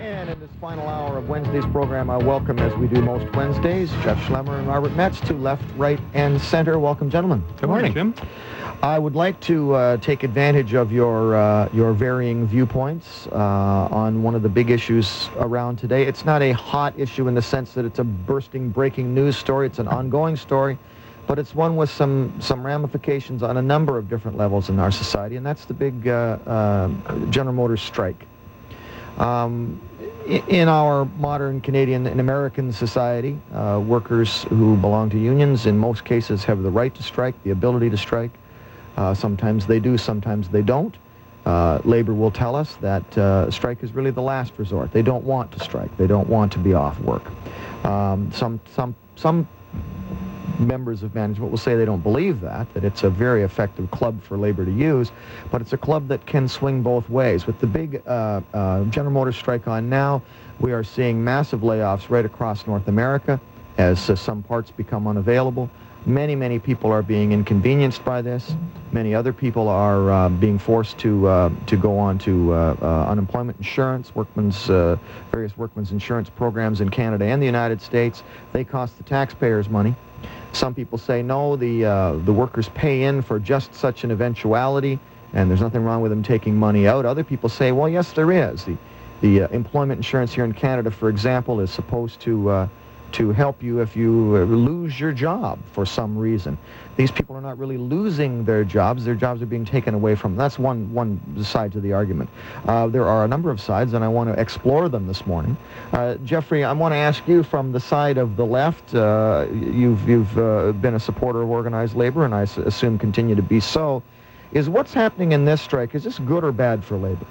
And in this final hour of Wednesday's program, I welcome, as we do most Wednesdays, Jeff Schlemmer and Robert Metz to left, right, and center. Welcome, gentlemen. Good morning, Jim. I would like to uh, take advantage of your uh, your varying viewpoints uh, on one of the big issues around today. It's not a hot issue in the sense that it's a bursting, breaking news story. It's an ongoing story, but it's one with some some ramifications on a number of different levels in our society, and that's the big uh, uh, General Motors strike. Um, in our modern Canadian and American society, uh, workers who belong to unions in most cases have the right to strike, the ability to strike. Uh, sometimes they do, sometimes they don't. Uh, labor will tell us that uh, strike is really the last resort. They don't want to strike. They don't want to be off work. Um, some, some, some members of management will say they don't believe that, that it's a very effective club for labor to use, but it's a club that can swing both ways. With the big uh, uh, General Motors strike on now, we are seeing massive layoffs right across North America as uh, some parts become unavailable. Many, many people are being inconvenienced by this. Many other people are uh, being forced to uh, to go on to uh, uh unemployment insurance, workmen's uh, various workmen's insurance programs in Canada and the United States. They cost the taxpayers money. Some people say no, the uh, the workers pay in for just such an eventuality, and there's nothing wrong with them taking money out. Other people say, well, yes, there is. The the employment insurance here in Canada, for example, is supposed to to help you if you uh, lose your job for some reason. These people are not really losing their jobs. Their jobs are being taken away from them. That's one, one side to the argument. Uh, there are a number of sides, and I want to explore them this morning. Uh, Jeffrey, I want to ask you from the side of the left. Uh, you've you've uh, been a supporter of organized labor, and I assume continue to be so. Is what's happening in this strike, is this good or bad for labor?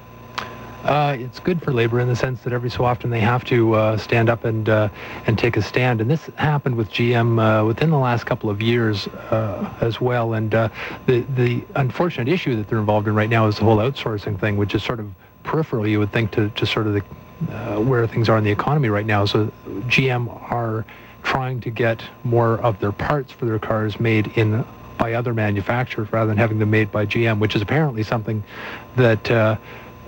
Uh, it's good for labor in the sense that every so often they have to uh, stand up and uh, and take a stand. And this happened with GM uh, within the last couple of years uh, as well. And uh, the the unfortunate issue that they're involved in right now is the whole outsourcing thing, which is sort of peripheral, you would think, to, to sort of the where things are in the economy right now. So GM are trying to get more of their parts for their cars made in by other manufacturers rather than having them made by GM, which is apparently something that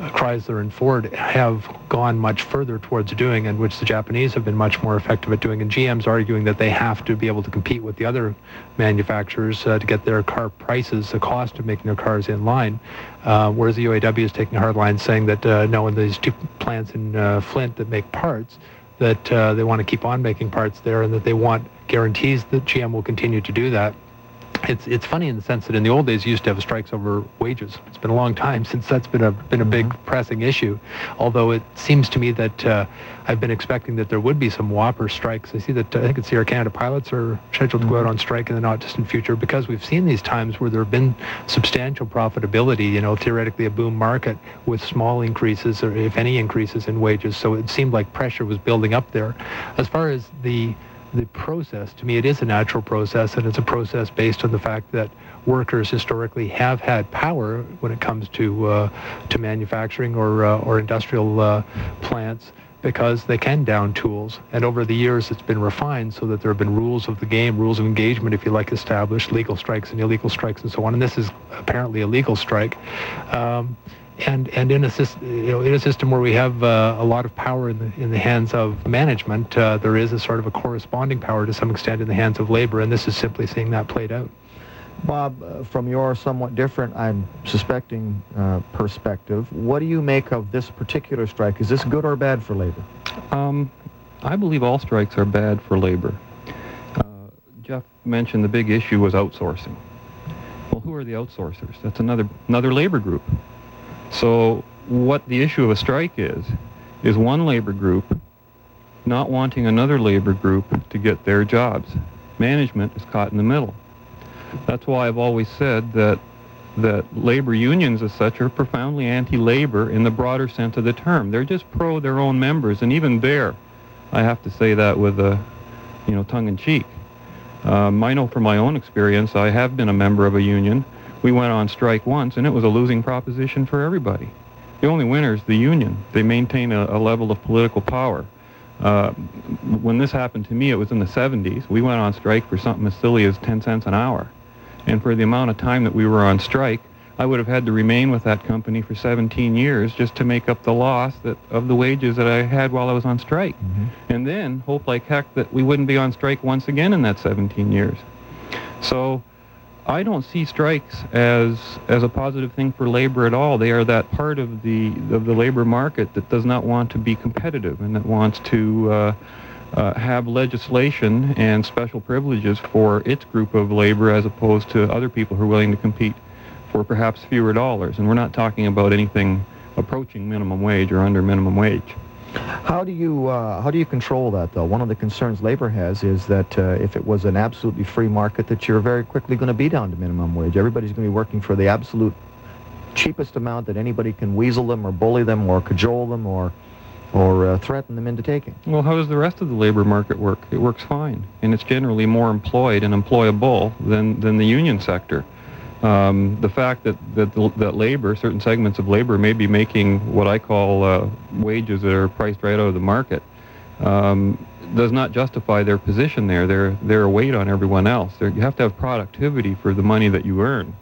Chrysler and Ford have gone much further towards doing, and which the Japanese have been much more effective at doing. And GM's arguing that they have to be able to compete with the other manufacturers uh, to get their car prices, the cost of making their cars in line. Uh, whereas the UAW is taking a hard line, saying that uh, no, in these two plants in uh, Flint that make parts, that uh, they want to keep on making parts there, and that they want guarantees that GM will continue to do that it's it's funny in the sense that in the old days you used to have strikes over wages. It's been a long time since that's been a been a big mm-hmm. pressing issue. Although it seems to me that uh, I've been expecting that there would be some whopper strikes. I see that uh, I think it's the Air Canada pilots are scheduled to go out on strike in the not distant future because we've seen these times where there have been substantial profitability. You know, theoretically a boom market with small increases or if any increases in wages. So it seemed like pressure was building up there. As far as the the process, to me, it is a natural process, and it's a process based on the fact that workers historically have had power when it comes to uh, to manufacturing or uh, or industrial uh, plants because they can down tools. And over the years, it's been refined so that there have been rules of the game, rules of engagement, if you like, established, legal strikes and illegal strikes and so on. And this is apparently a legal strike. Um, and and in a system, you know, in a system where we have uh, a lot of power in the in the hands of management, uh, there is a sort of a corresponding power to some extent in the hands of labor, and this is simply seeing that played out. Bob, uh, from your somewhat different, I'm suspecting, uh, perspective, what do you make of this particular strike? Is this good or bad for labor? Um, I believe all strikes are bad for labor. Uh, Jeff mentioned the big issue was outsourcing. Well, who are the outsourcers? That's another another labor group. So what the issue of a strike is, is one labor group not wanting another labor group to get their jobs. Management is caught in the middle. That's why I've always said that that labor unions as such are profoundly anti-labor in the broader sense of the term. They're just pro their own members, and even there, I have to say that with a, you know, tongue-in-cheek. Um, I know from my own experience, I have been a member of a union, we went on strike once, and it was a losing proposition for everybody. The only winner is the union. They maintain a, a level of political power. Uh, when this happened to me, it was in the 70s. We went on strike for something as silly as 10 cents an hour. And for the amount of time that we were on strike, I would have had to remain with that company for 17 years just to make up the loss that, of the wages that I had while I was on strike. Mhm. And then hope like heck that we wouldn't be on strike once again in that 17 years. So I don't see strikes as as a positive thing for labor at all. They are that part of the of the labor market that does not want to be competitive and that wants to uh, uh, have legislation and special privileges for its group of labor as opposed to other people who are willing to compete for perhaps fewer dollars. And we're not talking about anything approaching minimum wage or under minimum wage. How do you uh, how do you control that though? One of the concerns labor has is that uh, if it was an absolutely free market, that you're very quickly going to be down to minimum wage. Everybody's going to be working for the absolute cheapest amount that anybody can weasel them or bully them or cajole them or or uh, threaten them into taking. Well, how does the rest of the labor market work? It works fine, and it's generally more employed and employable than, than the union sector. Um, the fact that, that, that labor, certain segments of labor, may be making what I call uh, wages that are priced right out of the market, um, does not justify their position there. They're, they're a weight on everyone else. They're, you have to have productivity for the money that you earn.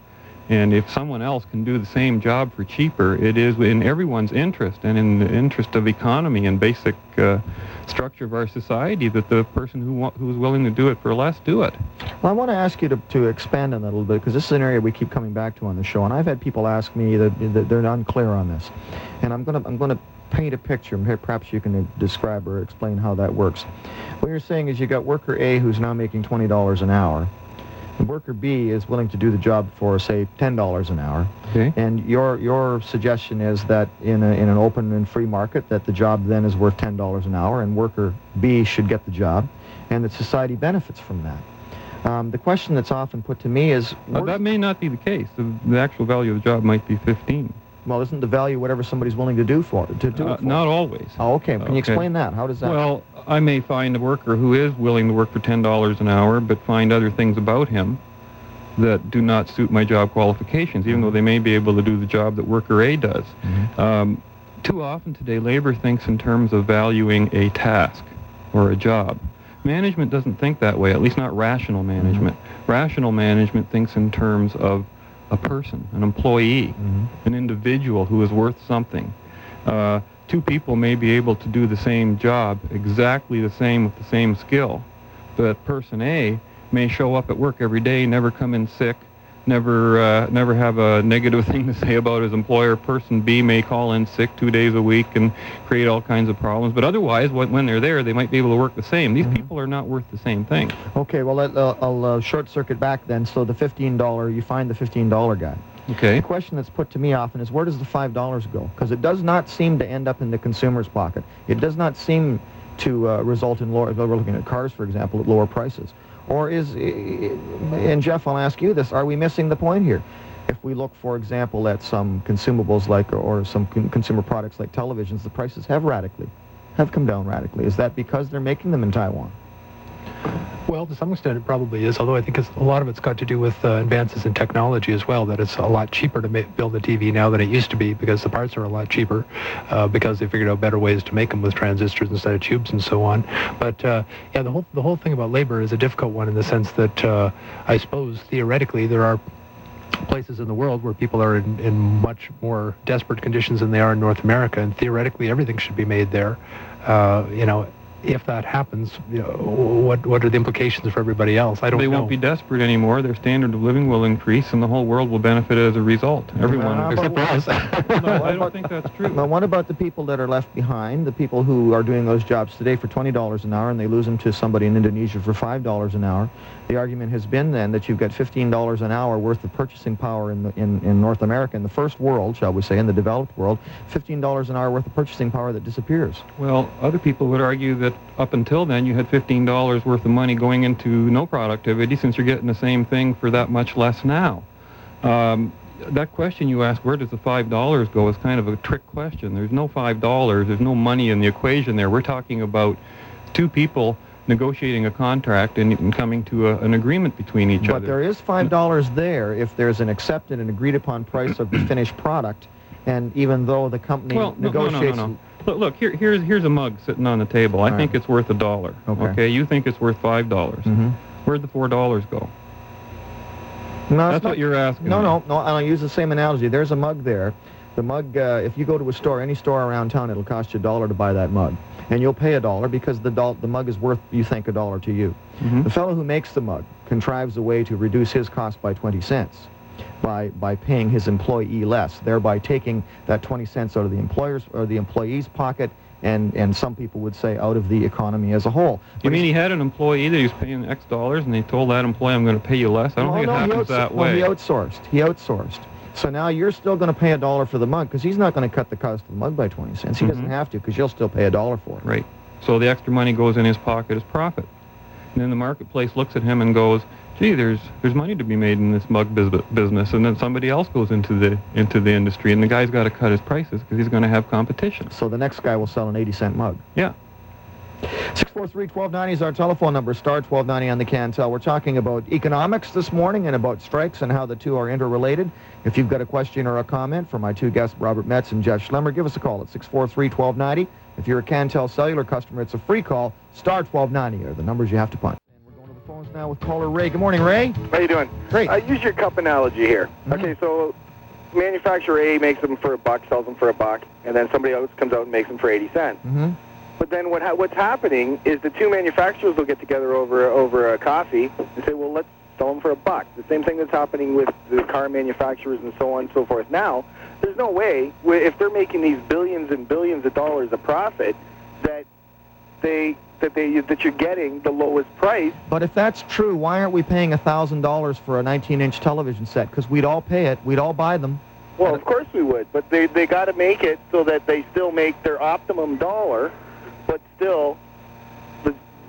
And if someone else can do the same job for cheaper, it is in everyone's interest and in the interest of economy and basic uh, structure of our society that the person who wa- who's willing to do it for less do it. Well, I want to ask you to, to expand on that a little bit because this is an area we keep coming back to on the show, and I've had people ask me that, that they're unclear on this, and I'm going to I'm to paint a picture. Perhaps you can describe or explain how that works. What you're saying is you got worker A who's now making twenty dollars an hour, worker B is willing to do the job for say ten dollars an hour, Okay. and your your suggestion is that in a, in an open and free market that the job then is worth ten dollars an hour, and worker B should get the job, and that society benefits from that. Um, the question that's often put to me is, Uh, that may not be the case. The, the actual value of the job might be 15. Well, isn't the value whatever somebody's willing to do for to do Uh, it for? not always. Oh, okay. Can you explain that? How does that? Well, I may find a worker who is willing to work for $10 an hour, but find other things about him that do not suit my job qualifications, even though they may be able to do the job that worker A does. Mhm. Um, too often today, labor thinks in terms of valuing a task or a job. Management doesn't think that way, at least not rational management. Rational management thinks in terms of a person, an employee, Mhm. an individual who is worth something. Uh, two people may be able to do the same job, exactly the same with the same skill, but person A may show up at work every day, never come in sick, never uh, never have a negative thing to say about his employer. Person B may call in sick two days a week and create all kinds of problems. But otherwise, when, when they're there, they might be able to work the same. These Mhm. people are not worth the same thing. Okay. Well, let, uh, I'll uh, short circuit back then. So the fifteen dollar, you find the fifteen dollar guy. Okay. The question that's put to me often is where does the five dollars go? Because it does not seem to end up in the consumer's pocket. It does not seem to uh, result in lower. We're looking at cars, for example, at lower prices. Or is, and Jeff, I'll ask you this: Are we missing the point here? If we look, for example, at some consumables like, or some con- consumer products like televisions, the prices have radically, have come down radically. Is that because they're making them in Taiwan? Well, to some extent, it probably is. Although I think a lot of it's got to do with uh, advances in technology as well. That it's a lot cheaper to ma- build a TV now than it used to be because the parts are a lot cheaper uh, because they figured out better ways to make them with transistors instead of tubes and so on. But uh, yeah, the whole the whole thing about labor is a difficult one in the sense that uh, I suppose theoretically there are places in the world where people are in, in much more desperate conditions than they are in North America, and theoretically everything should be made there. Uh, you know, if that happens, you know, what what are the implications for everybody else? I don't They know. won't be desperate anymore. Their standard of living will increase, and the whole world will benefit as a result. Everyone. Uh, Except us. no, I don't think that's true. But what about the people that are left behind, the people who are doing those jobs today for $20 an hour and they lose them to somebody in Indonesia for $5 an hour? The argument has been then that you've got $15 an hour worth of purchasing power in, the, in, in North America, in the first world, shall we say, in the developed world, $15 an hour worth of purchasing power that disappears. Well, other people would argue that up until then you had $15 worth of money going into no productivity since you're getting the same thing for that much less now. Um, that question you asked, where does the $5 go, is kind of a trick question. There's no $5. There's no money in the equation there. We're talking about two people negotiating a contract and, and coming to a, an agreement between each But other. But there is $5 there if there's an accepted and agreed upon price of the finished product. And even though the company Well, no, no, negotiates... no, no. Look, look here, here's here's a mug sitting on the table. I All think right. it's worth a dollar. Okay. You think it's worth five dollars. Mhm. Where'd the four dollars go? No, That's not- what you're asking. No, me. no, no. I'll use the same analogy. There's a mug there. The mug, uh, if you go to a store, any store around town, it'll cost you a dollar to buy that mug. And you'll pay a dollar because the, doll, the mug is worth, you think, a dollar to you. Mhm. The fellow who makes the mug contrives a way to reduce his cost by 20 cents by, by paying his employee less, thereby taking that 20 cents out of the employer's or the employee's pocket and, and some people would say out of the economy as a whole. You mean he had an employee that he was paying X dollars, and they told that employee, "I'm going to pay you less"? I don't No, think no, it happens that way. he outsourced. He outsourced. So now you're still going to pay a dollar for the mug because he's not going to cut the cost of the mug by 20 cents. He doesn't Mhm. have to because you'll still pay a dollar for it. Right. So the extra money goes in his pocket as profit. And then the marketplace looks at him and goes, "Gee, there's there's money to be made in this mug business." And then somebody else goes into the into the industry, and the guy's got to cut his prices because he's going to have competition. So the next guy will sell an 80 cent mug. Yeah. 643-1290 is our telephone number, star 1290 on the Cantel. We're talking about economics this morning and about strikes and how the two are interrelated. If you've got a question or a comment for my two guests, Robert Metz and Jeff Schlemmer, give us a call at 643-1290. If you're a Cantel cellular customer, it's a free call, star 1290 are the numbers you have to punch. And we're going to the phones now with caller Ray. Good morning, Ray. How you doing? Great. I use your cup analogy here. Mhm. Okay, so manufacturer A makes them for a buck, sells them for a buck, and then somebody else comes out and makes them for 80 cents. Mm-hmm. But then what ha- what's happening is the two manufacturers will get together over over a coffee and say, well, let's sell them for a buck. The same thing that's happening with the car manufacturers and so on and so forth. Now, there's no way if they're making these billions and billions of dollars of profit that they that they that you're getting the lowest price But if that's true, why aren't we paying $1,000 for a 19-inch television set? Because we'd all pay it. We'd all buy them. Well, of course we would, but they they got to make it so that they still make their optimum dollar, but still,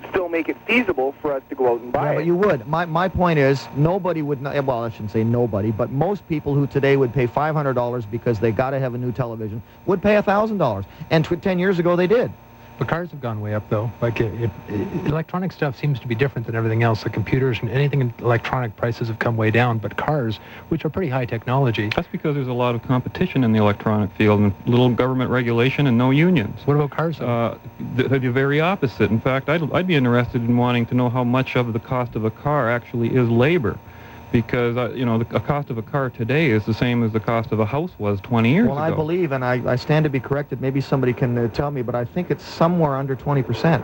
still make it feasible for us to go out and buy Yeah, it. but you would. My, my point is, nobody would not, well, I shouldn't say nobody, but most people who today would pay $500 because they got to have a new television would pay $1,000. And tw- 10 years ago, they did. But cars have gone way up, though. Like, it, it, electronic stuff seems to be different than everything else. The computers and anything electronic prices have come way down. But cars, which are pretty high technology, That's because there's a lot of competition in the electronic field and little government regulation and no unions. what about cars? Uh, the, the very opposite. In fact, I'd, I'd be interested in wanting to know how much of the cost of a car actually is labor. Because, uh, you know, the a cost of a car today is the same as the cost of a house was 20 years well, ago. Well, I believe, and I, I stand to be corrected, maybe somebody can uh, tell me, but I think it's somewhere under 20%.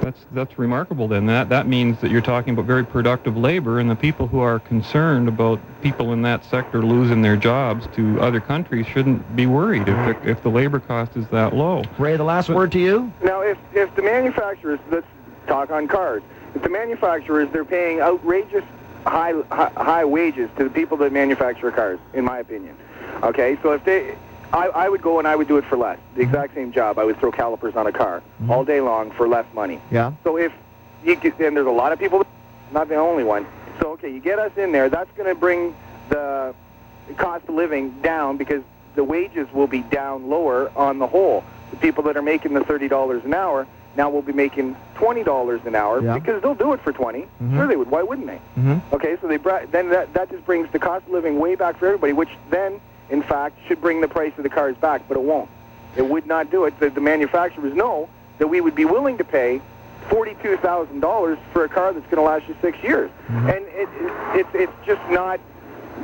That's that's remarkable. Then that that means that you're talking about very productive labor, and the people who are concerned about people in that sector losing their jobs to other countries shouldn't be worried if the, if the labor cost is that low. Ray, the last But- word to you? now, if if the manufacturers, let's talk on cars. If the manufacturers they're paying outrageous high high, high wages to the people that manufacture cars, in my opinion. Okay, so if they I, I would go and I would do it for less. The exact same job. I would throw calipers on a car Mhm. all day long for less money. Yeah? So if you get, and there's a lot of people, not the only one. So okay, you get us in there. That's going to bring the cost of living down because the wages will be down lower on the whole. The people that are making the thirty dollars an hour now we'll be making twenty dollars an hour Yeah. because they'll do it for 20 Mhm. Sure, they would. Why wouldn't they? Mm-hmm. Okay, so they brought, then that that just brings the cost of living way back for everybody, which then, in fact, should bring the price of the cars back, but it won't. It would not do it. The, the manufacturers know that we would be willing to pay forty-two thousand dollars for a car that's going to last you six years, Mhm. and it, it, it's it's just not.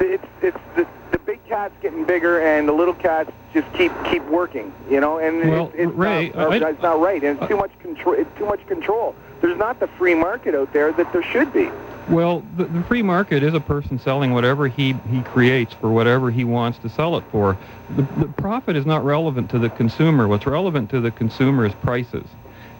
It's it's the, the big cat's getting bigger, and the little cats just keep keep working, you know. And Well, it's, it's Ray, not, I- it's not right, and it's too much control. It's too much control. There's not the free market out there that there should be. Well, the, the free market is a person selling whatever he, he creates for whatever he wants to sell it for. The, the profit is not relevant to the consumer. What's relevant to the consumer is prices.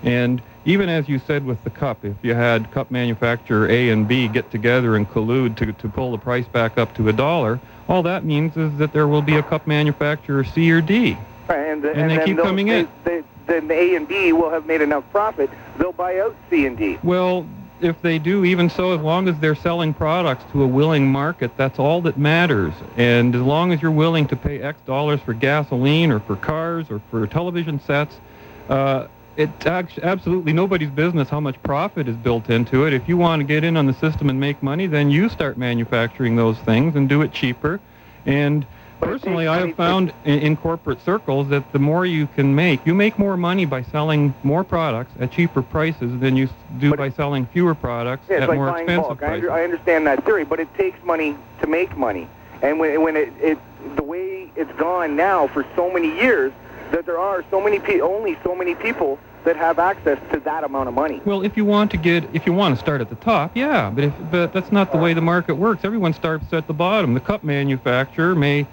And even as you said with the cup, if you had cup manufacturer A and B get together and collude to, to pull the price back up to a dollar, all that means is that there will be a cup manufacturer C or D. Right, and, And they then keep coming they, in. They, then the A and B will have made enough profit. They'll buy out C and D. Well, if they do, even so, as long as they're selling products to a willing market, that's all that matters. And as long as you're willing to pay X dollars for gasoline or for cars or for television sets, uh, it's absolutely nobody's business how much profit is built into it. If you want to get in on the system and make money, then you start manufacturing those things and do it cheaper. And Personally, I have found in, corporate circles that the more you can make, you make more money by selling more products at cheaper prices than you do by selling fewer products Yeah, at like more expensive bulk. Prices. I understand that theory, but it takes money to make money. And when, when it, it, the way it's gone now for so many years, that there are so many pe- only so many people that have access to that amount of money. Well, if you want to get, if you want to start at the top, yeah, but if, but that's not the way the market works. Everyone starts at the bottom. The cup manufacturer may,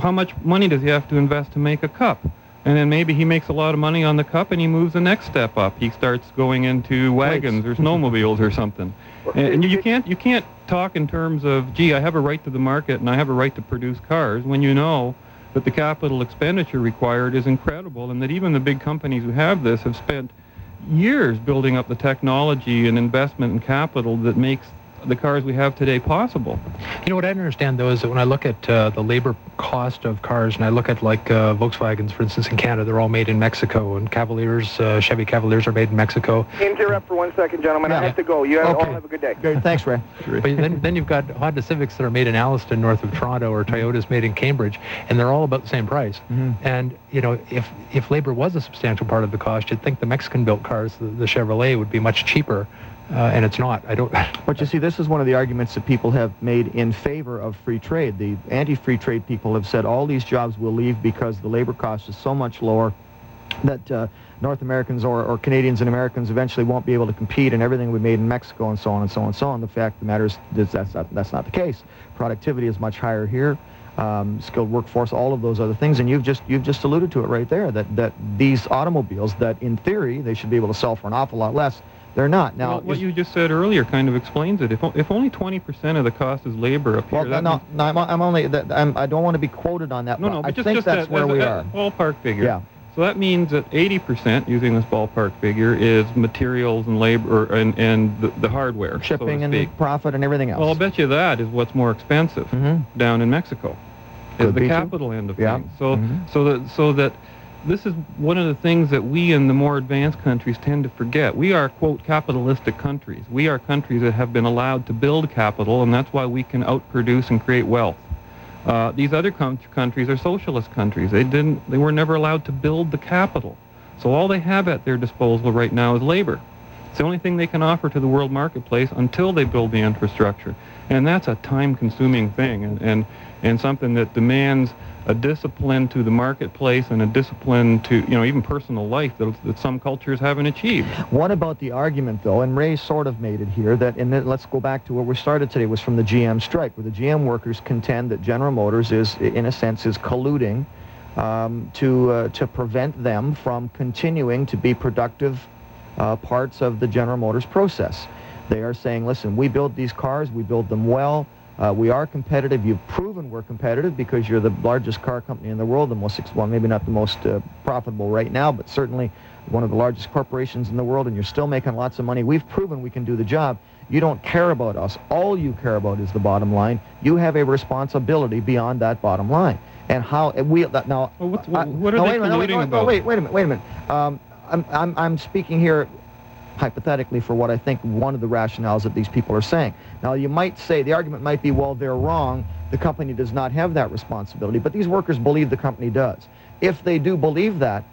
how much money does he have to invest to make a cup? And then maybe he makes a lot of money on the cup and he moves the next step up. He starts going into wagons or snowmobiles or something. And, and you, you can't you can't talk in terms of, gee, I have a right to the market and I have a right to produce cars when you know that the capital expenditure required is incredible and that even the big companies who have this have spent years building up the technology and investment and capital that makes the cars we have today possible. You know what I don't understand though is that when I look at uh, the labor cost of cars, and I look at like uh, Volkswagens, for instance, in Canada, they're all made in Mexico, and Cavaliers, uh, Chevy Cavaliers are made in Mexico. Interrupt for one second, gentlemen. I have to go. You have, Okay. all have a good day. Good. Thanks, Ray. But then, then you've got Honda Civics that are made in Alliston, north of Toronto, or Toyotas made in Cambridge, and they're all about the same price. Mhm. And you know, if if labor was a substantial part of the cost, you'd think the Mexican-built cars, the, the Chevrolet, would be much cheaper, uh, and it's not. I don't. But you see, this is one of the arguments that people have made in favor of free trade. The anti-free trade people have said all these jobs will leave because the labor cost is so much lower that uh, North Americans or, or Canadians and Americans eventually won't be able to compete and everything be made in Mexico and so on and so on and so on. The fact of the matter is that that's not, that's not the case. Productivity is much higher here. Um, skilled workforce, all of those other things, and you've just you've just alluded to it right there. That that these automobiles, that in theory they should be able to sell for an awful lot less, they're not. Now, well, what you just said earlier kind of explains it. If, if only 20% of the cost is labor up here, Well, no, means- no, I'm, I'm only. I'm, I don't want to be quoted on that. no, but no, I but just, think just that's that, where we are. ballpark figure. Yeah. So that means that 80%, using this ballpark figure, is materials and labor and, and the, the hardware, so Shipping to and profit and everything else. Well, I'll bet you that is what's more expensive hmm down in Mexico. Is the true. capital end of Yeah. things. So, Mhm. so that so that this is one of the things that we in the more advanced countries tend to forget. We are quote capitalistic countries. We are countries that have been allowed to build capital, and that's why we can outproduce and create wealth. Uh, these other coun- countries are socialist countries. They didn't. They were never allowed to build the capital. So all they have at their disposal right now is labor. It's the only thing they can offer to the world marketplace until they build the infrastructure. And that's a time-consuming thing and, and, and something that demands a discipline to the marketplace and a discipline to, you know, even personal life that, that some cultures haven't achieved. What about the argument, though, and Ray sort of made it here, that, and then let's go back to where we started today, was from the GM strike, where the GM workers contend that General Motors is, in a sense, is colluding um, to, uh, to prevent them from continuing to be productive uh, parts of the General Motors process. They are saying, listen, we build these cars, we build them well, uh, we are competitive. You've proven we're competitive because you're the largest car company in the world, the most, well, maybe not the most uh, profitable right now, but certainly one of the largest corporations in the world, and you're still making lots of money. We've proven we can do the job. You don't care about us. All you care about is the bottom line. You have a responsibility beyond that bottom line. And how we now? Well, what's- I- what are no, they wait a minute, wait, about? Wait, wait a minute, wait a minute. Um, I'm, I'm, I'm speaking here hypothetically for what I think one of the rationales that these people are saying. Now, you might say, the argument might be, well, they're wrong. The company does not have that responsibility. But these workers believe the company does. If they do believe that,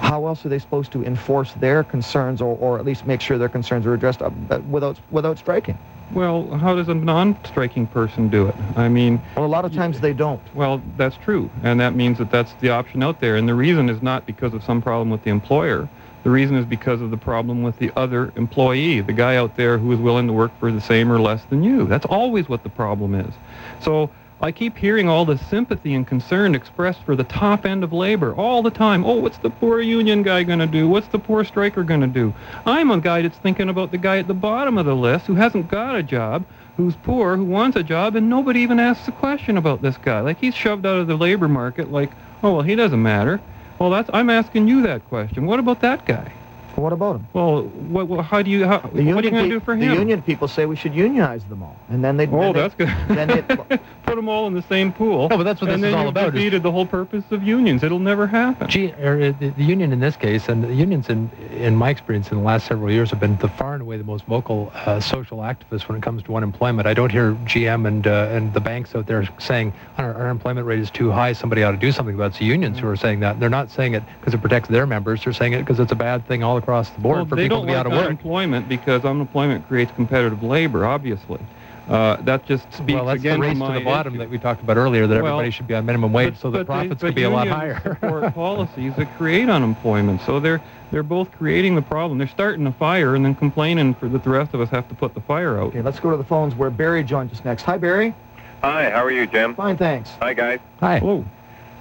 how else are they supposed to enforce their concerns or, or at least make sure their concerns are addressed uh, without, without striking? Well, how does a non-striking person do it? I mean, Well, a lot of times they don't. Well, that's true, and that means that that's the option out there. And the reason is not because of some problem with the employer. The reason is because of the problem with the other employee, the guy out there who is willing to work for the same or less than you. That's always what the problem is. So I keep hearing all this sympathy and concern expressed for the top end of labor all the time. Oh, what's the poor union guy going to do? What's the poor striker going to do? I'm a guy that's thinking about the guy at the bottom of the list who hasn't got a job, who's poor, who wants a job, and nobody even asks a question about this guy. Like he's shoved out of the labor market like, oh, well, he doesn't matter. Well, that's I'm asking you that question. What about that guy? What about them? Well, what, what how do you how, what are you going to do for the him? union people say we should unionize them all. And then they Oh, then they- that's good. then it- Put them all in the same pool. No, but that's what and this is then all you've about, is- defeated the whole purpose of unions. It'll never happen. G, or uh, the, the union in this case, and the unions in in my experience in the last several years have been the far and away the most vocal uh, social activists when it comes to unemployment. I don't hear GM and uh, and the banks out there saying our, our unemployment rate is too high. Somebody ought to do something about it. It's the unions who are saying that. They're not saying it because it protects their members. They're saying it because it's a bad thing all across the board well, for they people don't to be like out of work. unemployment because unemployment creates competitive labor, obviously. Uh, that just speaks well, that's again the race to, to the bottom issue. that we talked about earlier. That Well, everybody should be on minimum wage, But- so that but they- profits could be a lot higher. support policies that create unemployment. So they're they're both creating the problem. They're starting a fire and then complaining for that the rest of us have to put the fire out. Okay, let's go to the phones where Barry joins us next. Hi, Barry. Hi, how are you, Jim? Fine, thanks. Hi, guys. Hi. Hello.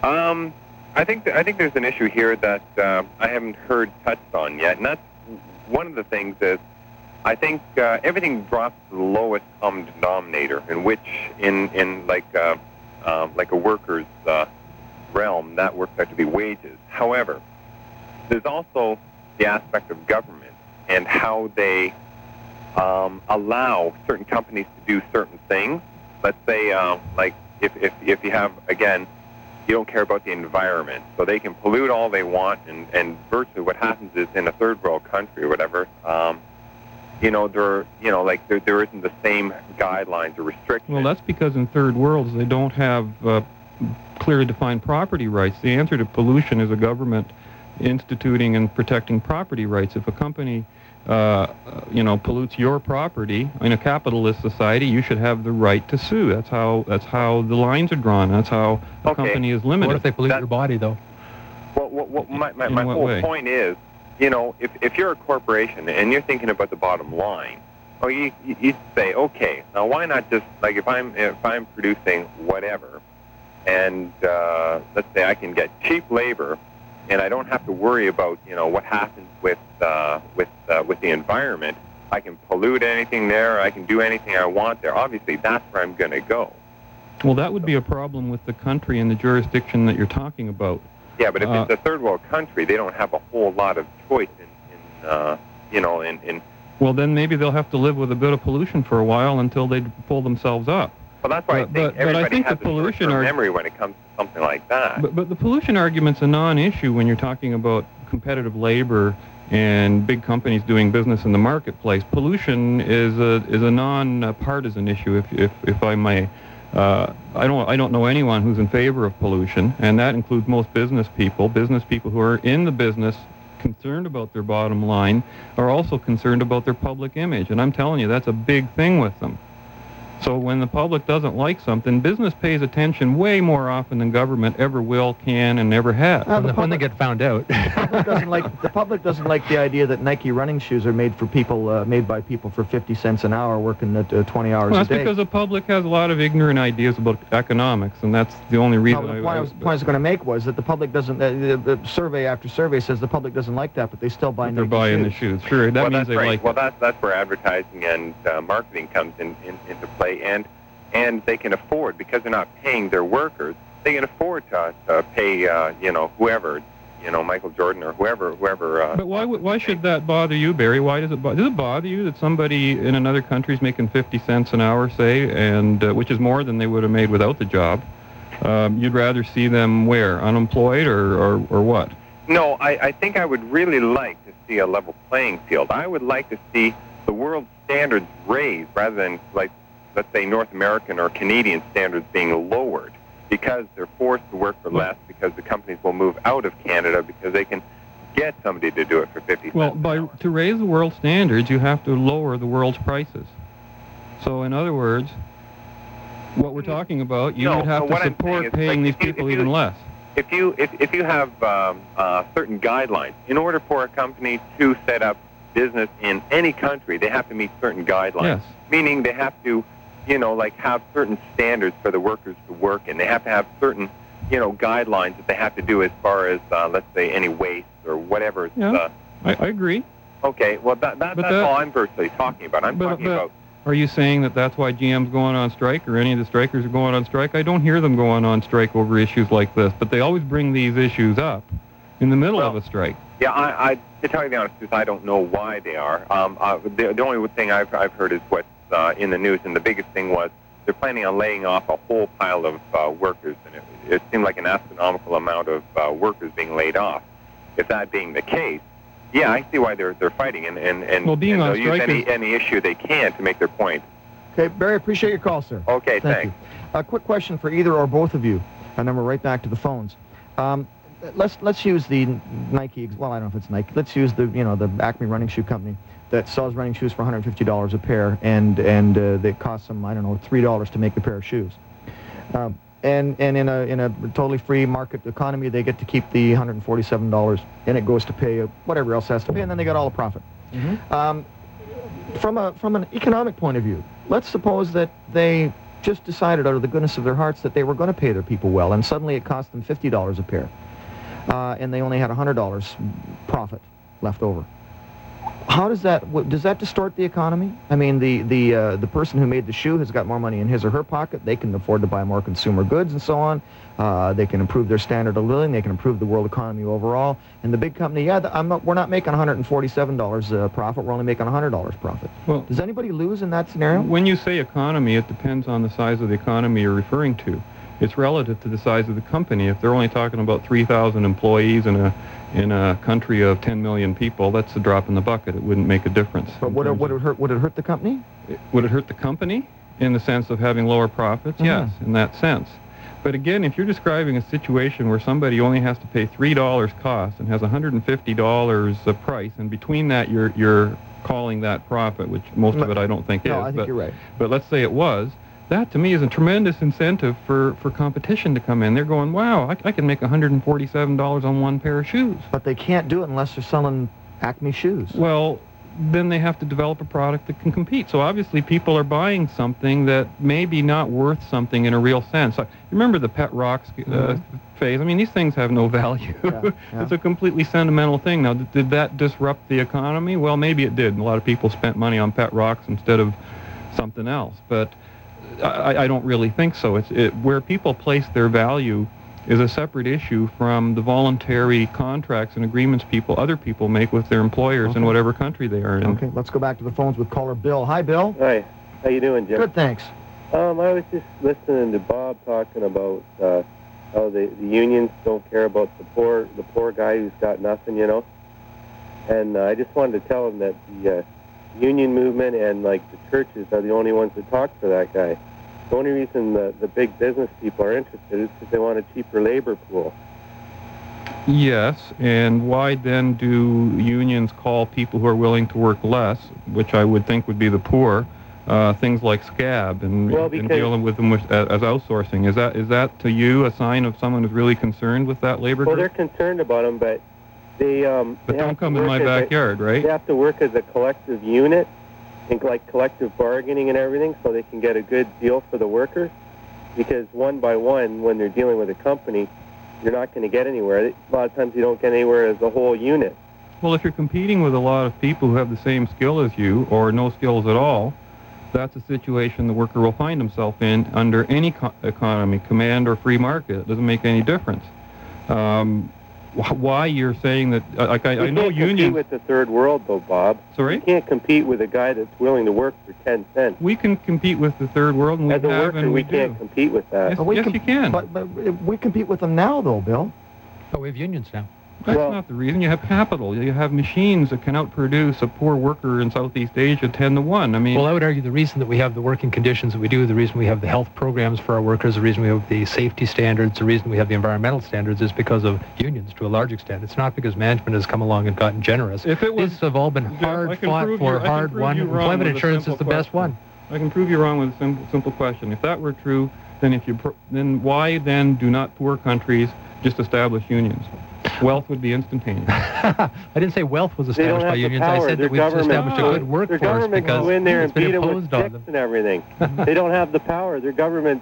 Um, I think th- I think there's an issue here that uh, I haven't heard touched on yet, and that's one of the things is I think uh, everything drops to the lowest common denominator, in which in in like uh, uh, like a worker's uh, realm that works out to be wages. However, there's also the aspect of government and how they um, allow certain companies to do certain things. Let's say, uh, like if, if if you have again, you don't care about the environment, so they can pollute all they want, and and virtually what happens is in a third world country or whatever. Um, you know, there, you know, like there, there isn't the same guidelines or restrictions. Well, that's because in third worlds they don't have uh, clearly defined property rights. The answer to pollution is a government instituting and protecting property rights. If a company, uh, uh, you know, pollutes your property in a capitalist society, you should have the right to sue. That's how that's how the lines are drawn. That's how a Okay. company is limited. What limited. if they pollute That- your body, though? Well, what, what, my, my, my what whole way? point is, you know, if, if you're a corporation and you're thinking about the bottom line, oh, you, you, you say, okay, now why not just, like if I'm, if I'm producing whatever, and uh, let's say I can get cheap labor, and I don't have to worry about, you know, what happens with, uh, with, uh, with the environment, I can pollute anything there, I can do anything I want there. Obviously, that's where I'm going to go. well, that would be a problem with the country and the jurisdiction that you're talking about. Yeah, but if Uh, it's a third world country, they don't have a whole lot of choice in, in uh, you know, in, in Well, then maybe they'll have to live with a bit of pollution for a while until they pull themselves up. Well, that's why I But- think but- but I think has the pollution short-term memory when it comes to something like that. But, but the pollution argument's a non-issue when you're talking about competitive labor and big companies doing business in the marketplace. Pollution is a is a non-partisan issue, if if, if I may. Uh, I don't I don't know anyone who's in favor of pollution, and that includes most business people. Business people who are in the business concerned about their bottom line are also concerned about their public image, and I'm telling you that's a big thing with them. So when the public doesn't like something, business pays attention way more often than government ever will, can, and never has. Uh, when, the the- when they get found out. The public doesn't like the public doesn't like the idea that Nike running shoes are made for people uh, made by people for 50 cents an hour working at uh, 20 hours Well, a that's day. because the public has a lot of ignorant ideas about economics, and that's the only reason No, I, the point I was, point I was going to make was that the public doesn't. Uh, the, the survey after survey says the public doesn't like that, but they still buy they're Nike buying the shoes. shoes. Sure, that well, means that's they right. like well, it. that's that's where advertising and uh, marketing comes in, in into play, and and they can afford because they're not paying their workers. They can afford to, to pay, uh, you know, whoever, you know, Michael Jordan or whoever, whoever. Uh, But why why should that bother you, Barry? Why does it bo- does it bother you that somebody in another country is making 50 cents an hour, say, and uh, which is more than they would have made without the job? Um, you'd rather see them where unemployed or, or, or what? No, I, I think I would really like to see a level playing field. I would like to see the world standards raised rather than, like, let's say, North American or Canadian standards being lowered because they're forced to work for less because the companies will move out of Canada because they can get somebody to do it for 50 Well, by to raise the world standards, you have to lower the world's prices. So, in other words, what we're talking about, you No, would have to what I'm saying support paying like, these people you- even less. if you if, if you have um, uh, certain guidelines in order for a company to set up business in any country, they have to meet certain guidelines. Yes. Meaning they have to, you know, like have certain standards for the workers to work in. They have to have certain, you know, guidelines that they have to do as far as uh, let's say any waste or whatever. Yeah. Uh, I, I agree. okay, well that, that that's that- all I'm virtually talking about. I'm But- talking but- about Are you saying that that's why GM's going on strike or any of the strikers are going on strike? I don't hear them going on strike over issues like this, but they always bring these issues up in the middle of a strike. Yeah, I, I to tell you the honest truth, I don't know why they are. Um, uh, the, the only thing I've, I've heard is what's uh, in the news, and the biggest thing was they're planning on laying off a whole pile of uh, workers, and it, it seemed like an astronomical amount of uh, workers being laid off. If that being the case, yeah, I see why they're they're fighting, and and and, Well, being and on they'll use any is- any issue they can to make their point. Okay, Barry, appreciate your call, sir. Okay, Thank thanks. you. A quick question for either or both of you, and then we're right back to the phones. Um, let's let's use the Nike. Well, I don't know if it's Nike. Let's use the you know the Acme running shoe company that sells running shoes for 150 dollars a pair, and and uh, they cost them I don't know three dollars to make a pair of shoes. Um, and and in a in a totally free market economy, they get to keep the 147 dollars, and it goes to pay whatever else has to pay, and then they got all the profit. Um, from a from an economic point of view, let's suppose that they just decided out of the goodness of their hearts that they were going to pay their people well, and suddenly it cost them fifty dollars a pair, uh, and they only had hundred dollars profit left over. How does that wh- does that distort the economy? I mean, the the uh, the person who made the shoe has got more money in his or her pocket. They can afford to buy more consumer goods and so on. Uh, they can improve their standard of living. They can improve the world economy overall. And the big company, yeah, th- I'm not, we're not making 147 dollars uh, profit. We're only making 100 dollars profit. Well, Does anybody lose in that scenario? when you say economy, it depends on the size of the economy you're referring to. It's relative to the size of the company. If they're only talking about 3,000 employees in a in a country of 10 million people, that's a drop in the bucket. It wouldn't make a difference. But would it, would it hurt? Would it hurt the company? Would it hurt the company in the sense of having lower profits? Mhm. Yes, in that sense. But again, if you're describing a situation where somebody only has to pay three dollars cost and has 150 dollars a price, and between that you're you're calling that profit, which most of it I don't think No, is. I think but, you're right. but let's say it was. That to me is a tremendous incentive for, for competition to come in. They're going, wow, I, I can make $147 on one pair of shoes. But they can't do it unless they're selling Acme shoes. Well, then they have to develop a product that can compete. So obviously people are buying something that may be not worth something in a real sense. Like, remember the pet rocks uh, Mhm. phase? I mean, these things have no value. Yeah, yeah. it's a completely sentimental thing. Now, did, did that disrupt the economy? Well, maybe it did. A lot of people spent money on pet rocks instead of something else. But I, I don't really think so. It's it, where people place their value is a separate issue from the voluntary contracts and agreements people, other people make with their employers in whatever country they are in. Okay, let's go back to the phones with caller Bill. Hi, Bill. Hi, how you doing, Jim? Good, thanks. Um, I was just listening to Bob talking about uh, how the, the unions don't care about the poor the poor guy who's got nothing, you know. And uh, I just wanted to tell him that the uh, union movement and like the churches are the only ones that talk for that guy. The only reason the, the big business people are interested is because they want a cheaper labor pool. Yes, and why then do unions call people who are willing to work less, which I would think would be the poor, uh, things like scab and, Well, and dealing with them with, as, as outsourcing? Is that is that to you a sign of someone who's really concerned with that labor Well, they're concerned about them, but they um. But they don't have to come in work my as a- backyard, right? They have to work as a collective unit and like collective bargaining and everything so they can get a good deal for the workers. Because one by one, when they're dealing with a company, you're not going to get anywhere. A lot of times you don't get anywhere as a whole unit. Well, if you're competing with a lot of people who have the same skill as you or no skills at all, that's a situation the worker will find himself in under any co- economy, command or free market. It doesn't make any difference. Um, why you're saying that? uh, Like I, You I know can't compete with the third world, though, Bob. Sorry. You can't compete with a guy that's willing to work for 10 cents. we can compete with the third world, and we As a have, worker, and we we, can't do. compete with that. Yes, we yes com- you can. But, but we compete with them now, though, Bill. But we have unions now. That's Well- not the reason. You have capital. You have machines that can outproduce a poor worker in Southeast Asia 10 to 1. I mean, Well, I would argue the reason that we have the working conditions that we do, the reason we have the health programs for our workers, the reason we have the safety standards, the reason we have the environmental standards is because of unions to a large extent. It's not because management has come along and gotten generous. if it was These have all been hard can fought for, you- hard won. Employment insurance is the best one. I can prove you wrong with a simple, simple question. If that were true, then if you pr- then why then do not poor countries just establish unions? Wealth would be instantaneous. I didn't say wealth was They don't established by have the unions. I power. said Their that we've government- established a No, good Their workforce government because go in there it's and been beat them with on sticks them. and everything. they don't have the power. Their government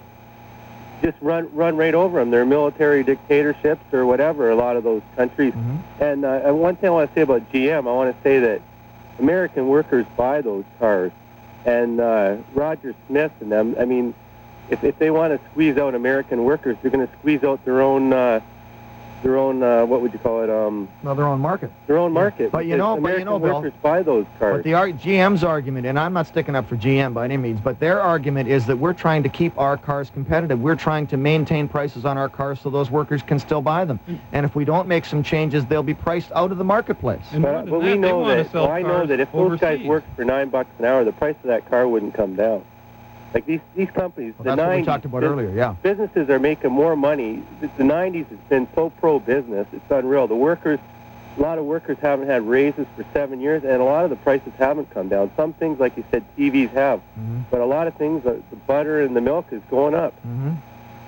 just run run right over them. They're military dictatorships or whatever. A lot of those countries. Mm-hmm. And, uh, and one thing I want to say about GM, I want to say that American workers buy those cars, and uh, Roger Smith and them. I mean, if if they want to squeeze out American workers, they're going to squeeze out their own. Uh, their own uh, what would you call it? Um, Well, their own market. their own market. But you because know- but you American know, Bill- workers buy those cars. But the ar- GM's argument, and I'm not sticking up for GM by any means, but their argument is that we're trying to keep our cars competitive. We're trying to maintain prices on our cars so those workers can still buy them. And if we don't make some changes, they'll be priced out of the marketplace. But, than but that, we know that. Well, I know that if those guys worked for nine bucks an hour, the price of that car wouldn't come down. Like these these companies, Well, the that's what we 90s, talked about earlier, yeah. Businesses are making more money. The, the 90s has been so pro business, it's unreal. The workers, a lot of workers haven't had raises for seven years, and a lot of the prices haven't come down. Some things, like you said, TVs have, Mhm. but a lot of things, the butter and the milk is going up. Mhm.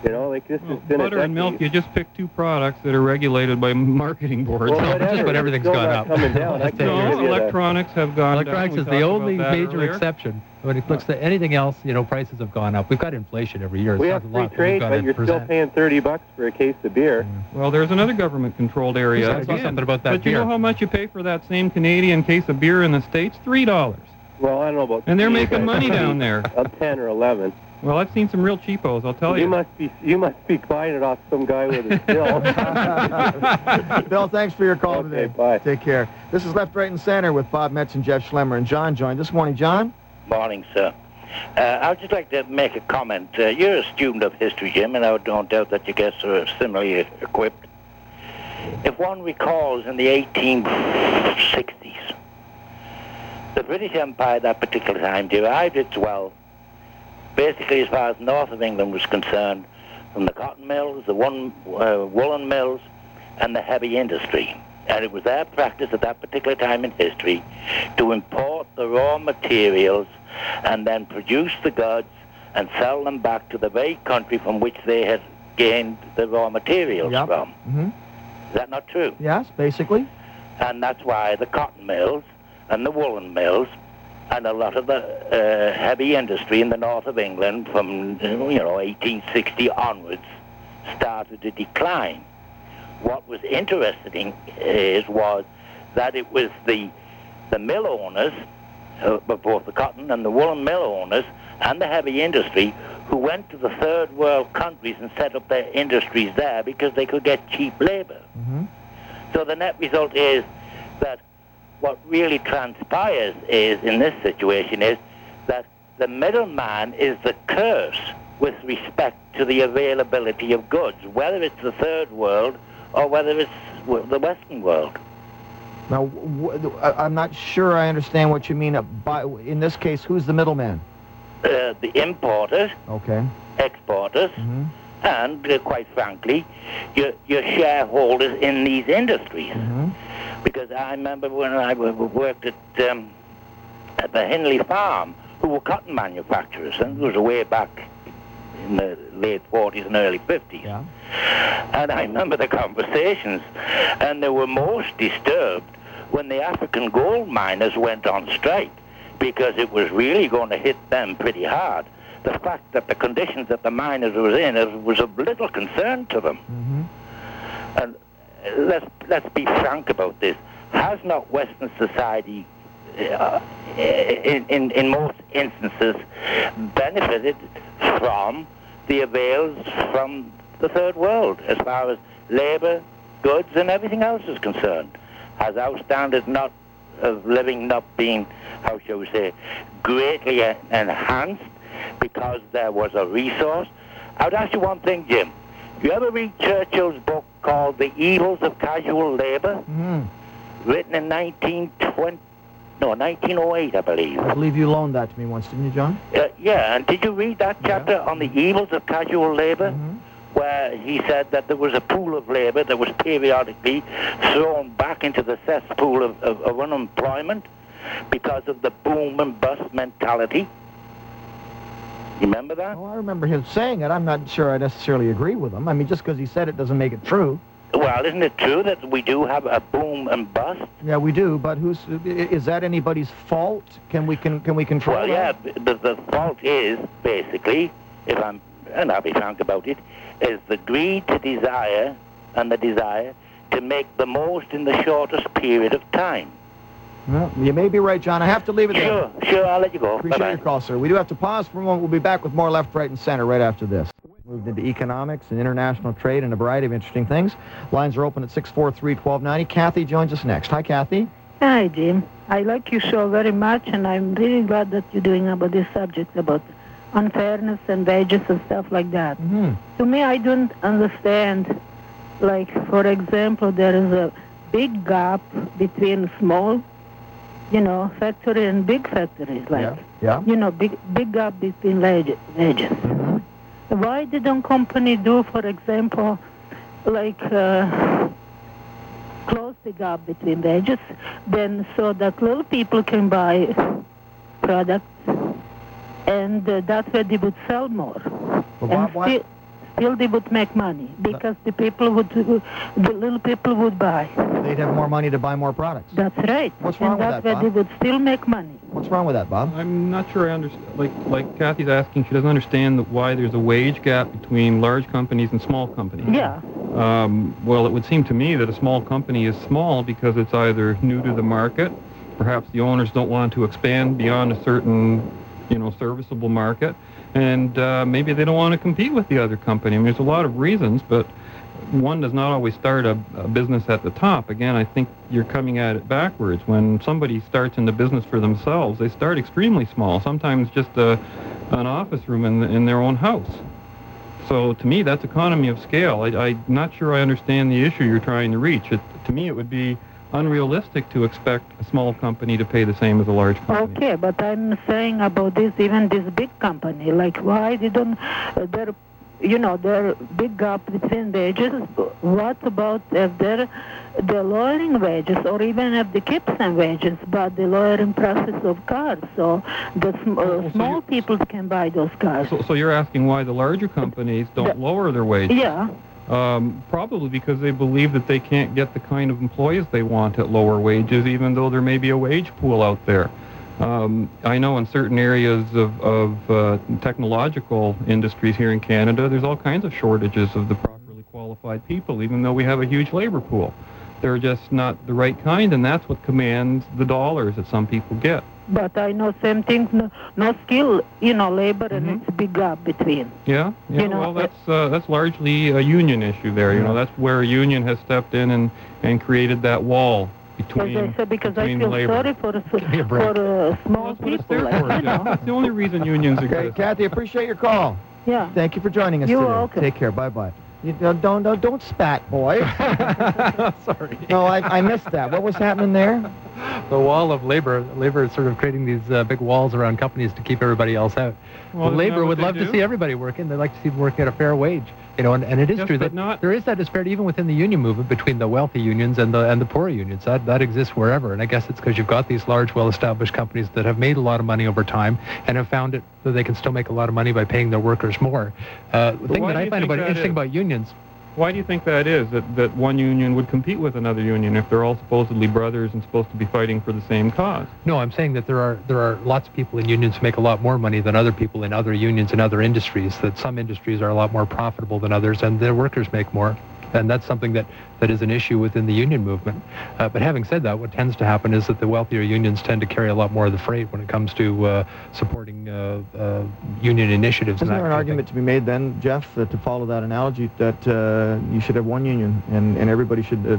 You know, like this Well, has been a butter and milk. You just pick two products that are regulated by marketing boards. Well, just whatever, about it's everything's still gone up. down. I Let's can't say No, give you electronics have gone Electronics down. We is the only major earlier. exception. When it looks to anything else, you know, prices have gone up. We've got inflation every year. It's We not have a free lot, but trade, we've but you're still paying 30 bucks for a case of beer. Well, there's another government-controlled area. I saw again. something about that But you know how much you pay for that same Canadian case of beer in the States? Three dollars. Well, I don't know about And they're you, making money down there. I'm 10 or 11. Well, I've seen some real cheapos, I'll tell you you. must be you must be buying it off some guy with a still. Bill, thanks for your call Okay, today. bye. Take care. This is Left, Right, and Center with Bob Metz and Jeff Schlemmer. And John joined this morning. John? Morning, sir. Uh, I'd just like to make a comment. Uh, you're a student of history, Jim, and I don't doubt that your guests are similarly equipped. If one recalls in the 1860s, the British Empire at that particular time derived its wealth basically as far as north of England was concerned from the cotton mills, the one, uh, woolen mills, and the heavy industry. And it was their practice at that particular time in history to import the raw materials and then produce the goods and sell them back to the very country from which they had gained the raw materials Yep. from. hmm Is that not true? Yes, basically. And that's why the cotton mills and the woolen mills and a lot of the uh, heavy industry in the north of England from, you know, 1860 onwards started to decline. What was interesting is was that it was the the mill owners, uh, both the cotton and the woolen mill owners and the heavy industry, who went to the third world countries and set up their industries there because they could get cheap labor. hmm So the net result is that what really transpires is in this situation is that the middleman is the curse with respect to the availability of goods, whether it's the third world or whether it's the Western world. Now, w- I'm not sure I understand what you mean. uh, By, in this case, who's the middleman? Uh, the importers, Okay. exporters, hmm and uh, quite frankly, your, your shareholders in these industries. hmm because I remember when I worked at um, at the Henley farm, who were cotton manufacturers, and it was way back in the late 40s and early 50s. Yeah. And I remember the conversations, and they were most disturbed when the African gold miners went on strike, because it was really going to hit them pretty hard. The fact that the conditions that the miners were in was of little concern to them. hmm And let's let's be frank about this. Has not Western society, uh, in, in in most instances, benefited from the avails from the third world as far as labour, goods, and everything else is concerned? Has our standard not of living not been, how shall we say, greatly enhanced because there was a resource? I would ask you one thing, Jim. You ever read Churchill's book called The Evils of Casual Labor, hmm written in 1920, no, 1908, I believe? I believe you loaned that to me once, didn't you, John? Uh, yeah, and did you read that chapter on the evils of casual labor? Mhm. Where he said that there was a pool of labor that was periodically thrown back into the cesspool of, of, of unemployment because of the boom and bust mentality. Remember that? Well, I remember him saying it. I'm not sure I necessarily agree with him. I mean, just because he said it doesn't make it true. Well, isn't it true that we do have a boom and bust? Yeah, we do. But who's is that anybody's fault? Can we can can we control Well, yeah, that? the, the fault is basically, if I'm, and I'll be frank about it, is the greed to desire and the desire to make the most in the shortest period of time. Well, you may be right, John. I have to leave it there. Sure, sure, I'll let you go. Appreciate Bye-bye. your call, sir. We do have to pause for a moment. We'll be back with more left, right, and center right after this. Moved into economics and international trade and a variety of interesting things. Lines are open at 643-1290. Kathy joins us next. Hi, Kathy. Hi, Jim. I like your show very much, and I'm really glad that you're doing about this subject about unfairness and wages and stuff like that. Mm-hmm. To me, I don't understand. Like, for example, there is a big gap between small, you know, factory and big factories. Like, Yeah. Yeah. you know, big big gap between wage- wages. Mhm. Why didn't company do, for example, like uh, close the gap between wages, then so that little people can buy products, and uh, that way they would sell more, Well, and Bob, why- still, still they would make money because the people would, the little people would buy. they'd have more money to buy more products. That's right. What's wrong and with that that, way they would still make money. What's wrong with that, Bob? I'm not sure I understand. Like, like Kathy's asking, she doesn't understand that why there's a wage gap between large companies and small companies. Yeah. Um, well, it would seem to me that a small company is small because it's either new to the market, perhaps the owners don't want to expand beyond a certain, you know, serviceable market, and uh, maybe they don't want to compete with the other company. I mean, there's a lot of reasons, but one does not always start a, a business at the top. Again, I think you're coming at it backwards. When somebody starts in the business for themselves, they start extremely small, sometimes just a, an office room in, in their own house. So to me, that's economy of scale. I, I'm not sure I understand the issue you're trying to reach. It, to me, it would be unrealistic to expect a small company to pay the same as a large company. Okay, but I'm saying about this, even this big company, like why they don't, uh, there, you know, there big gap between wages. What about if they're, they're lowering wages, or even if they keep some wages, but the lowering prices of cars, so the sm- uh, Oh, so small people can buy those cars. So, so you're asking why the larger companies don't lower their wages? yeah, Um, probably because they believe that they can't get the kind of employees they want at lower wages, even though there may be a wage pool out there. Um, I know in certain areas of, of uh, technological industries here in Canada, there's all kinds of shortages of the properly qualified people, even though we have a huge labor pool. They're just not the right kind, and that's what commands the dollars that some people get. But I know same thing, no, no skill, you know, labor, and Mhm. it's a big gap between. Yeah, yeah. You know, well, that's uh, that's largely a union issue there. You know, that's where a union has stepped in and and created that wall As between I said, because I feel labor. sorry for the me a break. for uh, small That's what it's people. there Like, for. you know. That's the only reason unions Okay, exist. Kathy, appreciate your call. Yeah. Thank you for joining us You're today. welcome. Take care. Bye-bye. You don't, don't, don't, don't spat, boy. Sorry. no, I, I missed that. What was happening there? The wall of labor. Labor is sort of creating these uh, big walls around companies to keep everybody else out. Well, labor would love do? to see everybody working. They'd like to see them working at a fair wage. You know, and, and it is Yes, true that not- there is that disparity even within the union movement between the wealthy unions and the and the poor unions. That that exists wherever. And I guess it's because you've got these large, well-established companies that have made a lot of money over time and have found it that they can still make a lot of money by paying their workers more. Uh, the thing that I find about interesting is? about unions Why do you think that is? That that one union would compete with another union if they're all supposedly brothers and supposed to be fighting for the same cause? No, I'm saying that there are there are lots of people in unions who make a lot more money than other people in other unions and other industries. That some industries are a lot more profitable than others, and their workers make more. And that's something that, that is an issue within the union movement. Uh, but having said that, what tends to happen is that the wealthier unions tend to carry a lot more of the freight when it comes to uh, supporting uh, uh, union initiatives. Isn't and that there an argument to be made then, Jeff, that to follow that analogy, that uh, you should have one union and, and everybody should, uh,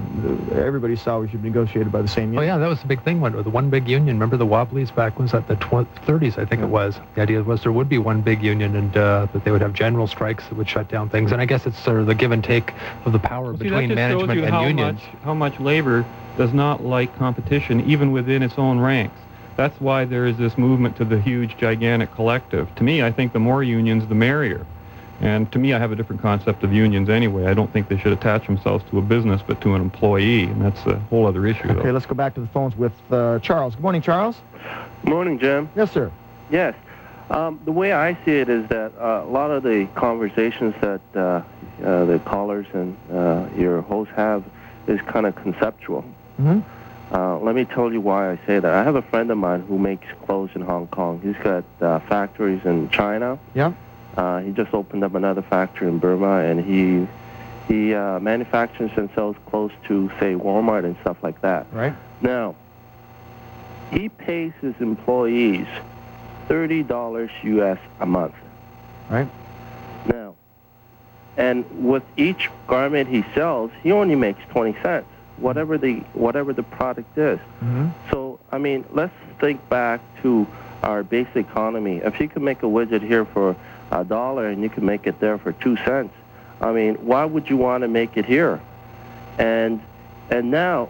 everybody's salary should be negotiated by the same union? Oh yeah, that was the big thing. One, the one big union. Remember the Wobblies back was that the tw- 30s, I think Yeah. it was. The idea was there would be one big union and uh, that they would have general strikes that would shut down things. And I guess it's sort of the give and take of the power Well, see, between that management you and how unions. much how much labor does not like competition, even within its own ranks. That's why there is this movement to the huge, gigantic collective. To me, I think the more unions, the merrier. And to me, I have a different concept of unions anyway. I don't think they should attach themselves to a business, but to an employee, and that's a whole other issue. Okay, though. let's go back to the phones with uh, Charles. Good morning, Charles. Good Morning, Jim. Yes, sir. Yes. Um, the way I see it is that uh, a lot of the conversations that uh, uh, the callers and uh, your hosts have is kind of conceptual. hmm Uh, let me tell you why I say that. I have a friend of mine who makes clothes in Hong Kong. He's got uh, factories in China. Yeah. Uh, he just opened up another factory in Burma, and he he uh, manufactures and sells clothes to say Walmart and stuff like that. Right. Now, he pays his employees $30 US a month. Right. Now, and with each garment he sells, he only makes 20 cents, whatever the whatever the product is. Mm-hmm. So, I mean, let's think back to our basic economy. If you can make a widget here for a dollar and you can make it there for 2 cents, I mean, why would you want to make it here? And and now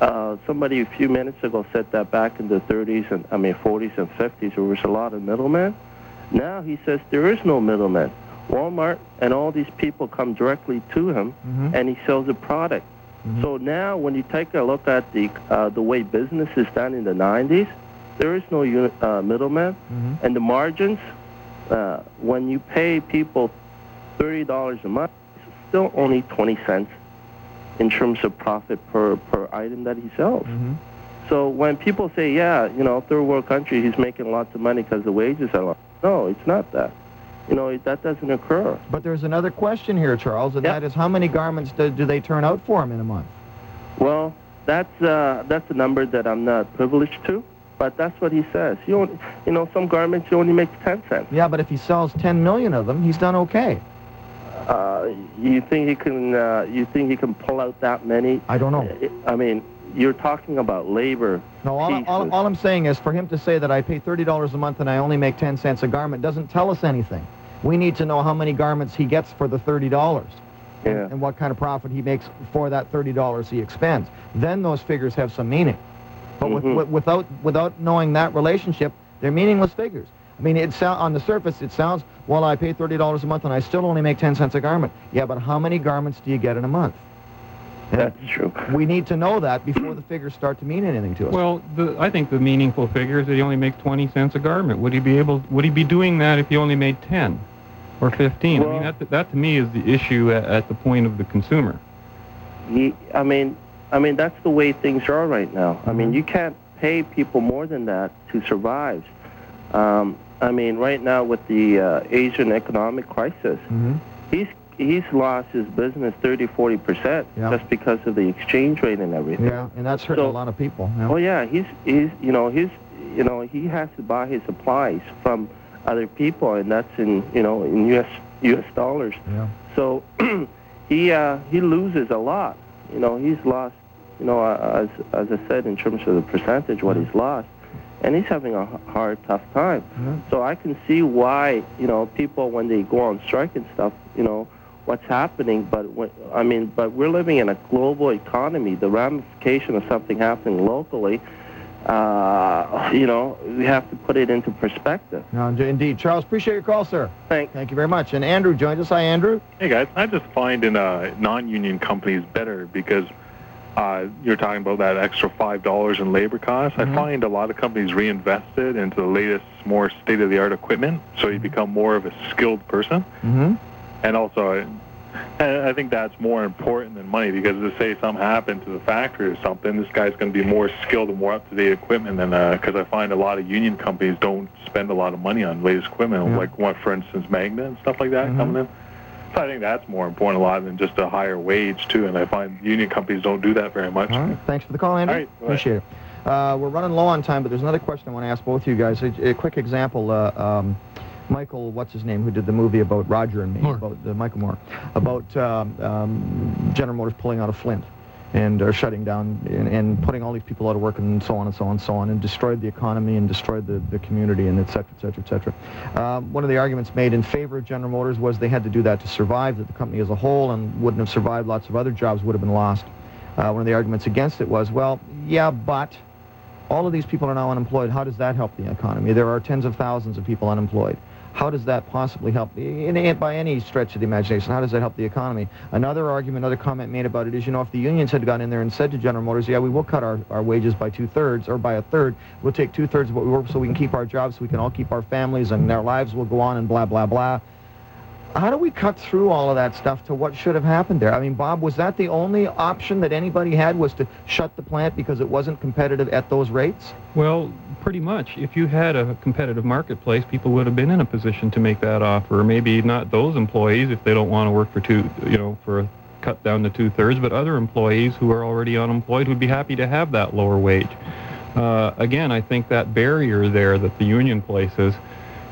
uh, somebody a few minutes ago said that back in the 30s and I mean 40s and 50s there was a lot of middlemen. Now he says there is no middleman. Walmart and all these people come directly to him, Mhm. and he sells the product. Mhm. So now, when you take a look at the uh, the way business is done in the 90s, there is no uh, middleman, Mhm. and the margins. Uh, when you pay people thirty dollars a month, it's still only twenty cents in terms of profit per per item that he sells. Mhm. So when people say, yeah, you know, third world country, he's making lots of money because the wages are low. No, it's not that. You know, that doesn't occur. But there's another question here, Charles, and Yep. that is how many garments do, do they turn out for him in a month? Well, that's uh, that's a number that I'm not privileged to, but that's what he says. He only, you know, some garments you only make ten cents. Yeah, but if he sells 10 million of them, he's done okay. Uh, you think he can? Uh, you think he can pull out that many? I don't know. I mean, you're talking about labor. No, all, all, all I'm saying is for him to say that I pay $30 a month and I only make 10 cents a garment doesn't tell us anything. We need to know how many garments he gets for the $30 Yeah. and what kind of profit he makes for that $30 he expends. Then those figures have some meaning. But Mhm. with, without, without knowing that relationship, they're meaningless figures. I mean, it sound, on the surface, it sounds, well, I pay $30 a month and I still only make 10 cents a garment. Yeah, but how many garments do you get in a month? And That's true. we need to know that before the figures start to mean anything to us. Well, the, I think the meaningful figure is that he only makes 20 cents a garment. Would he be able? Would he be doing that if he only made 10 or 15? I Well- mean, that that to me is the issue at, at the point of the consumer. He, I mean, I mean that's the way things are right now. I mean, Mhm. you can't pay people more than that to survive. Um, I mean, right now with the uh, Asian economic crisis, hmm he's he's lost his business 30, 40 percent Yeah. just because of the exchange rate and everything. Yeah, and that's hurting So- a lot of people. Yeah. Oh yeah, he's he's you know he's you know he has to buy his supplies from other people, and that's in you know in U.S. U.S. dollars. yeah. So he uh, he loses a lot. You know, he's lost. You know, uh, as as I said, in terms of the percentage, what he's lost, and he's having a hard, tough time. Yeah. So I can see why you know people when they go on strike and stuff, you know, what's happening. But when, I mean, but we're living in a global economy. The ramification of something happening locally, uh, you know, we have to put it into perspective. No, indeed. Charles, appreciate your call, sir. Thank. Thank you very much. And Andrew joins us. Hi, Andrew. Hey guys, I just find in uh, non-union companies better because uh, you're talking about that extra five dollars in labor costs. Mhm. I find a lot of companies reinvest it into the latest, more state-of-the-art equipment, so you become more of a skilled person. Mm-hmm. And also, I I think that's more important than money because to say something happened to the factory or something, this guy's going to be more skilled and more up-to-date equipment than because I find a lot of union companies don't spend a lot of money on latest equipment, Yeah. like what, for instance, Magna and stuff like that Mhm. coming in. So I think that's more important a lot than just a higher wage too. And I find union companies don't do that very much. All right. Thanks for the call, Andrew. All right. Appreciate it. Uh, we're running low on time, but there's another question I want to ask both of you guys. A, a quick example. Uh, um, Michael, what's his name, who did the movie about Roger and me, Moore. about uh, Michael Moore, about um, um, General Motors pulling out of Flint and are shutting down and, and putting all these people out of work and so on and so on and so on and destroyed the economy and destroyed the, the community and et cetera, et cetera, et cetera. Um, one of the arguments made in favor of General Motors was they had to do that to survive, that the company as a whole and wouldn't have survived. Lots of other jobs would have been lost. Uh, one of the arguments against it was, well, yeah, but all of these people are now unemployed. How does that help the economy? There are tens of thousands of people unemployed. How does that possibly help, in, by any stretch of the imagination, how does that help the economy? Another argument, another comment made about it is, you know, if the unions had gone in there and said to General Motors, yeah, we will cut our, our wages by two-thirds or by a third, we'll take two-thirds of what we work so we can keep our jobs, so we can all keep our families and our lives will go on and blah, blah, blah. How do we cut through all of that stuff to what should have happened there? I mean, Bob, was that the only option that anybody had was to shut the plant because it wasn't competitive at those rates? Well, pretty much. If you had a competitive marketplace, people would have been in a position to make that offer. Maybe not those employees if they don't want to work for two, you know, for a cut down to two thirds, but other employees who are already unemployed would be happy to have that lower wage. Uh, again, I think that barrier there that the union places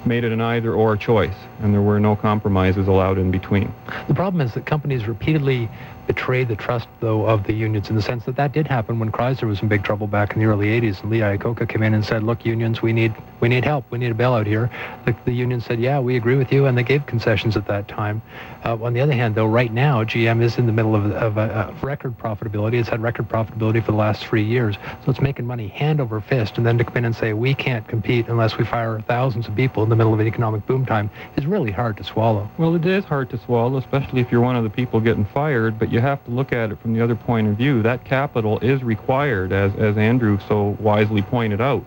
made it an either-or choice, and there were no compromises allowed in between. The problem is that companies repeatedly betrayed the trust, though, of the unions in the sense that that did happen when Chrysler was in big trouble back in the early 80s. And Lee Iacocca came in and said, look, unions, we need, we need help. We need a bailout here. The, the union said, yeah, we agree with you, and they gave concessions at that time. Uh, on the other hand, though, right now, GM is in the middle of, of a, a record profitability. It's had record profitability for the last three years. So it's making money hand over fist. And then to come in and say, we can't compete unless we fire thousands of people in the middle of an economic boom time is really hard to swallow. Well, it is hard to swallow, especially if you're one of the people getting fired, but you have to look at it from the other point of view. That capital is required, as, as Andrew so wisely pointed out,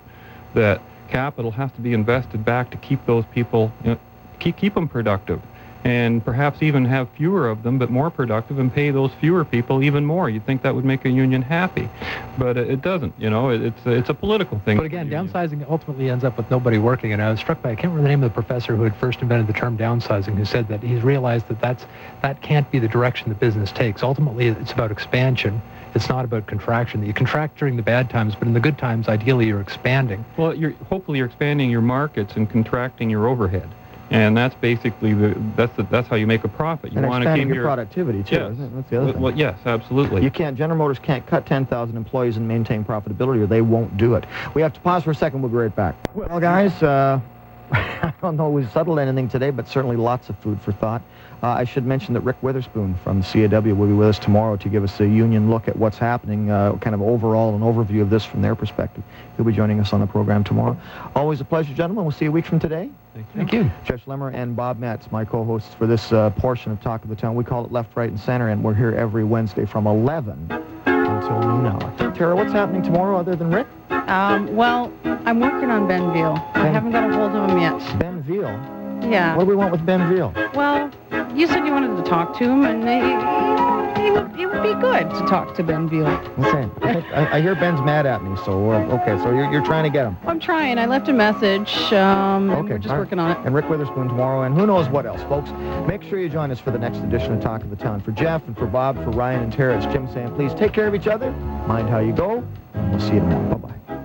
that capital has to be invested back to keep those people, you know, keep, keep them productive and perhaps even have fewer of them, but more productive, and pay those fewer people even more. You'd think that would make a union happy, but it doesn't. You know, it's it's a political thing. But again, downsizing ultimately ends up with nobody working. And I was struck by I can't remember the name of the professor who had first invented the term downsizing, who said that he's realized that that's that can't be the direction the business takes. Ultimately, it's about expansion. It's not about contraction. You contract during the bad times, but in the good times, ideally, you're expanding. Well, you're hopefully you're expanding your markets and contracting your overhead. And that's basically the that's the, that's how you make a profit. You and want to keep your, your productivity too. Yes. Isn't it? That's the other well, thing. well, yes, absolutely. You can't. General Motors can't cut 10,000 employees and maintain profitability, or they won't do it. We have to pause for a second. We'll be right back. Well, guys, uh, I don't know we've settled anything today, but certainly lots of food for thought. Uh, I should mention that Rick Witherspoon from CAW will be with us tomorrow to give us a union look at what's happening, uh, kind of overall an overview of this from their perspective. He'll be joining us on the program tomorrow. Always a pleasure, gentlemen. We'll see you a week from today. Thank you. Thank you. Jeff Schlemmer and Bob Metz, my co-hosts for this uh, portion of Talk of the Town. We call it Left, Right, and Center, and we're here every Wednesday from 11 until noon hour. Tara, what's happening tomorrow other than Rick? Um, well, I'm working on Benville. I Ben- haven't got a hold of him yet. Ben Veal? Yeah. What do we want with Ben Veal? Well, you said you wanted to talk to him, and he, he, would, it would be good to talk to Benville. Okay. I, I, hear Ben's mad at me, so, uh, okay, so you're, you're trying to get him. I'm trying. I left a message, um, Okay, we're just right. working on it. And Rick Witherspoon tomorrow, and who knows what else, folks. Make sure you join us for the next edition of Talk of the Town. For Jeff and for Bob, for Ryan and Tara, it's Jim saying, please take care of each other, mind how you go, and we'll see you tomorrow. Bye-bye.